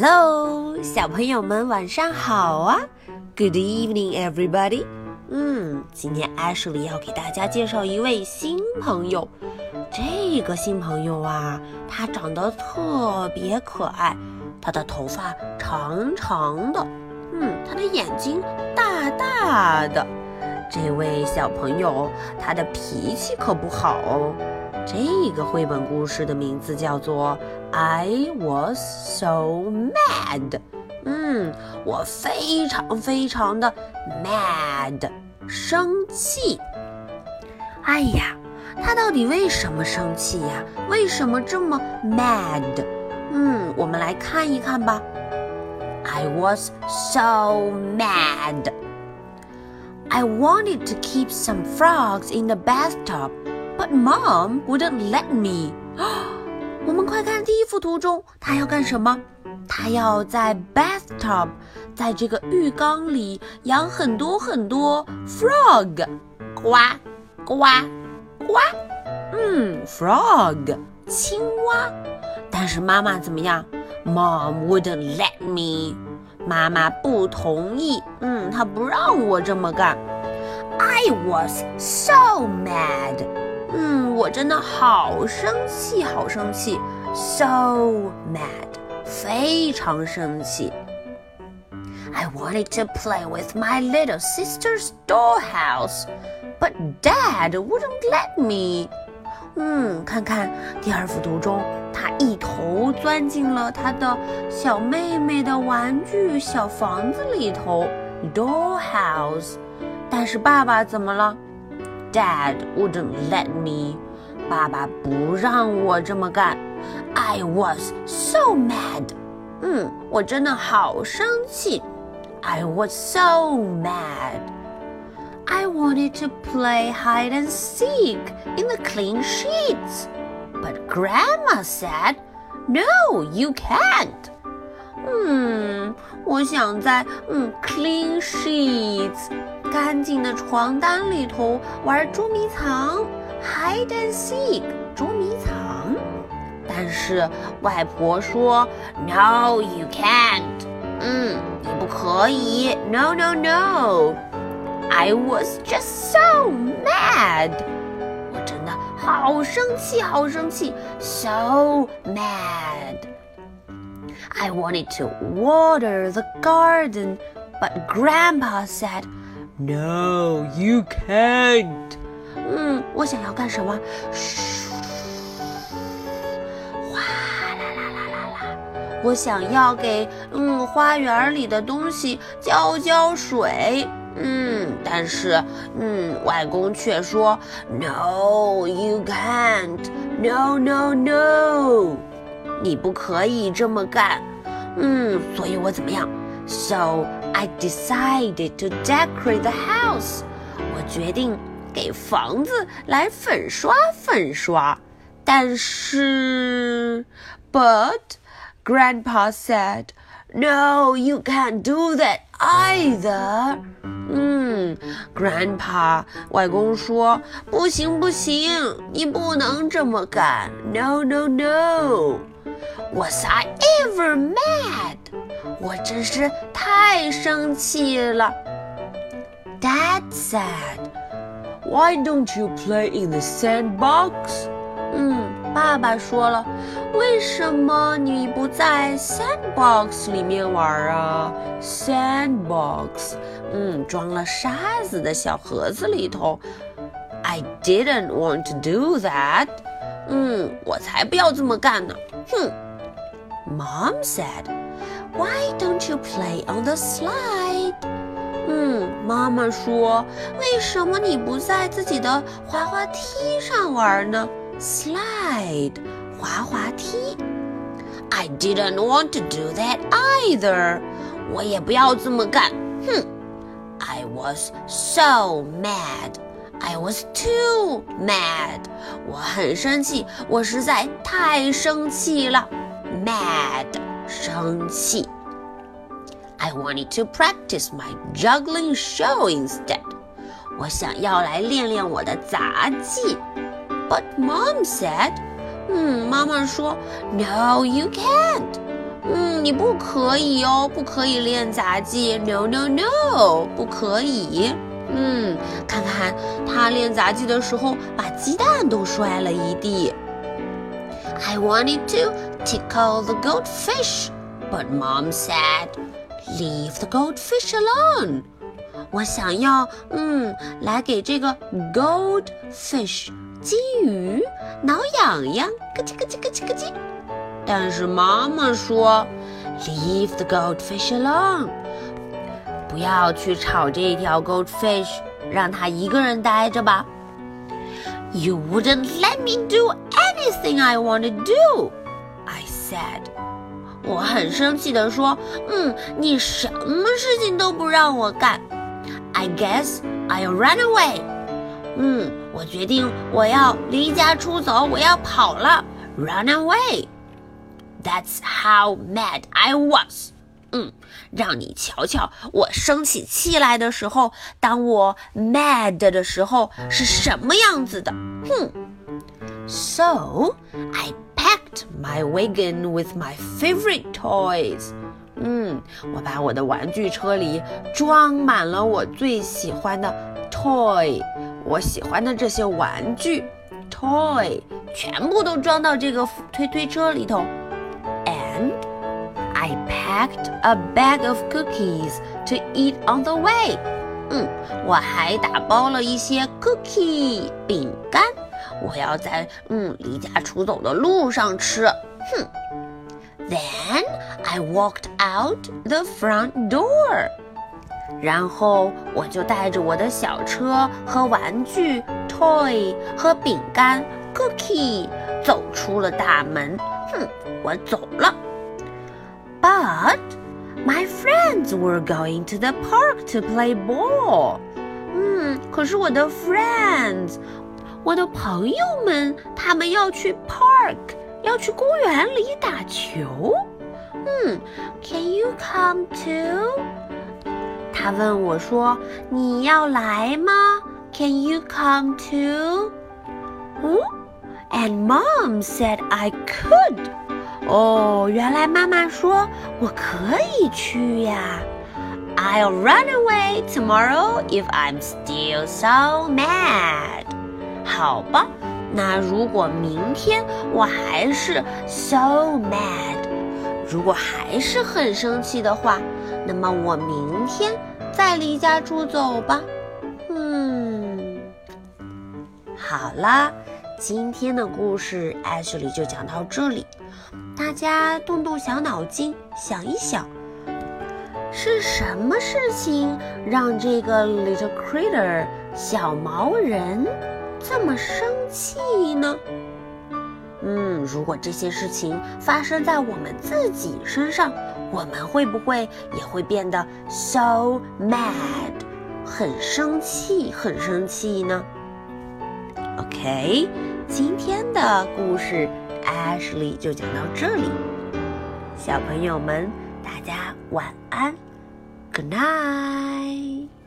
Hello，小朋友们晚上好啊！Good evening, everybody。嗯，今天 Ashley 要给大家介绍一位新朋友。这个新朋友啊，他长得特别可爱，他的头发长长的，嗯，他的眼睛大大的。这位小朋友，他的脾气可不好哦。这个绘本故事的名字叫做《I Was So Mad》。嗯，我非常非常的 mad，生气。哎呀，他到底为什么生气呀？为什么这么 mad？嗯，我们来看一看吧。I was so mad. I wanted to keep some frogs in the bathtub. But mom wouldn't let me. 我们快看第一幅图中，他要干什么？他要在 bathtub，在这个浴缸里养很多很多 frog，呱呱呱。嗯，frog，青蛙。但是妈妈怎么样？Mom wouldn't let me。妈妈不同意。嗯，她不让我这么干。I was so mad. 嗯，我真的好生气，好生气，so mad，非常生气。I wanted to play with my little sister's dollhouse, but Dad wouldn't let me. 嗯，看看第二幅图中，他一头钻进了他的小妹妹的玩具小房子里头，dollhouse。但是爸爸怎么了 ？Dad wouldn't let me. 爸爸不让我这么干。I was so mad. 嗯，我真的好生气。I was so mad. I wanted to play hide and seek in the clean sheets, but Grandma said, "No, you can't." 嗯，我想在嗯 clean sheets 干净的床单里头玩捉迷藏，hide and seek 捉迷藏。但是外婆说，No, you can't。嗯，你不可以。No, no, no。I was just so mad。我真的好生气，好生气，so mad。I wanted to water the garden, but Grandpa said. No, you can't. 嗯，我想要干什么？嘘，哗啦啦啦啦啦！我想要给嗯花园里的东西浇浇水。嗯，但是嗯，外公却说，No, you can't. No, no, no. 你不可以这么干。嗯，所以我怎么样？So I decided to decorate the house. 我决定给房子来粉刷粉刷。但是，But Grandpa said, "No, you can't do that either." 嗯，Grandpa 外公说不行不行，你不能这么干。No, no, no. Was I ever mad? 我真是太生气了。Dad said, "Why don't you play in the sandbox?" 嗯，爸爸说了，为什么你不在 sandbox 里面玩啊？Sandbox，嗯，装了沙子的小盒子里头。I didn't want to do that。嗯，我才不要这么干呢。哼。Mom said. Why don't you play on the slide？嗯，妈妈说，为什么你不在自己的滑滑梯上玩呢？Slide，滑滑梯。I didn't want to do that either。我也不要这么干。哼，I was so mad。I was too mad。我很生气，我实在太生气了。Mad。 生气。I wanted to practice my juggling show instead. 我想要来练练我的杂技。But mom said, 嗯，妈妈说，No, you can't. 嗯，你不可以哦，不可以练杂技，no no no，不可以。嗯，看看他练杂技的时候，把鸡蛋都摔了一地。I wanted to tickle the goldfish, but Mom said, "Leave the goldfish alone." 我想要，嗯，来给这个 goldfish 金鱼挠痒痒，咯叽咯叽咯叽咯叽。但是妈妈说，Leave the goldfish alone，不要去吵这条 goldfish，让它一个人待着吧。You wouldn't let me do anything I want to do, I Said. 我很生气地说，嗯，你什么事情都不让我干。I guess I'll run away. 嗯，我决定我要离家出走，我要跑了，run away. That's how mad I was. 嗯，让你瞧瞧，我生起气来的时候，当我 mad 的时候是什么样子的。哼。So I packed my wagon with my favorite toys. 嗯，我把我的玩具车里装满了我最喜欢的 toy，我喜欢的这些玩具 toy 全部都装到这个推推车里头。And I packed a bag of cookies to eat on the way。嗯，我还打包了一些 cookie 饼干， 我要在嗯离家出走的路上吃。哼。Then I walked out the front door. 然后我就带着我的小车和玩具 toy 和饼干 cookie 走出了大门。哼，我走了。But my friends were going to the park to play ball. 嗯，可是我的 friends， 我的朋友们，他们要去 park。要去公园里打球。嗯，Can you come too？他问我说：“你要来吗？”Can you come too？嗯，And mom said I could。哦，原来妈妈说我可以去呀。I'll run away tomorrow if I'm still so mad。 好吧。那如果明天我还是 so mad，如果还是很生气的话，那么我明天再离家出走吧。嗯，好啦，今天的故事 Ashley 就讲到这里，大家动动小脑筋想一想，是什么事情让这个 little critter 小毛人？这么生气呢？嗯，如果这些事情发生在我们自己身上，我们会不会也会变得 so mad，很生气，很生气呢？OK，今天的故事 Ashley 就讲到这里，小朋友们，大家晚安，Good night。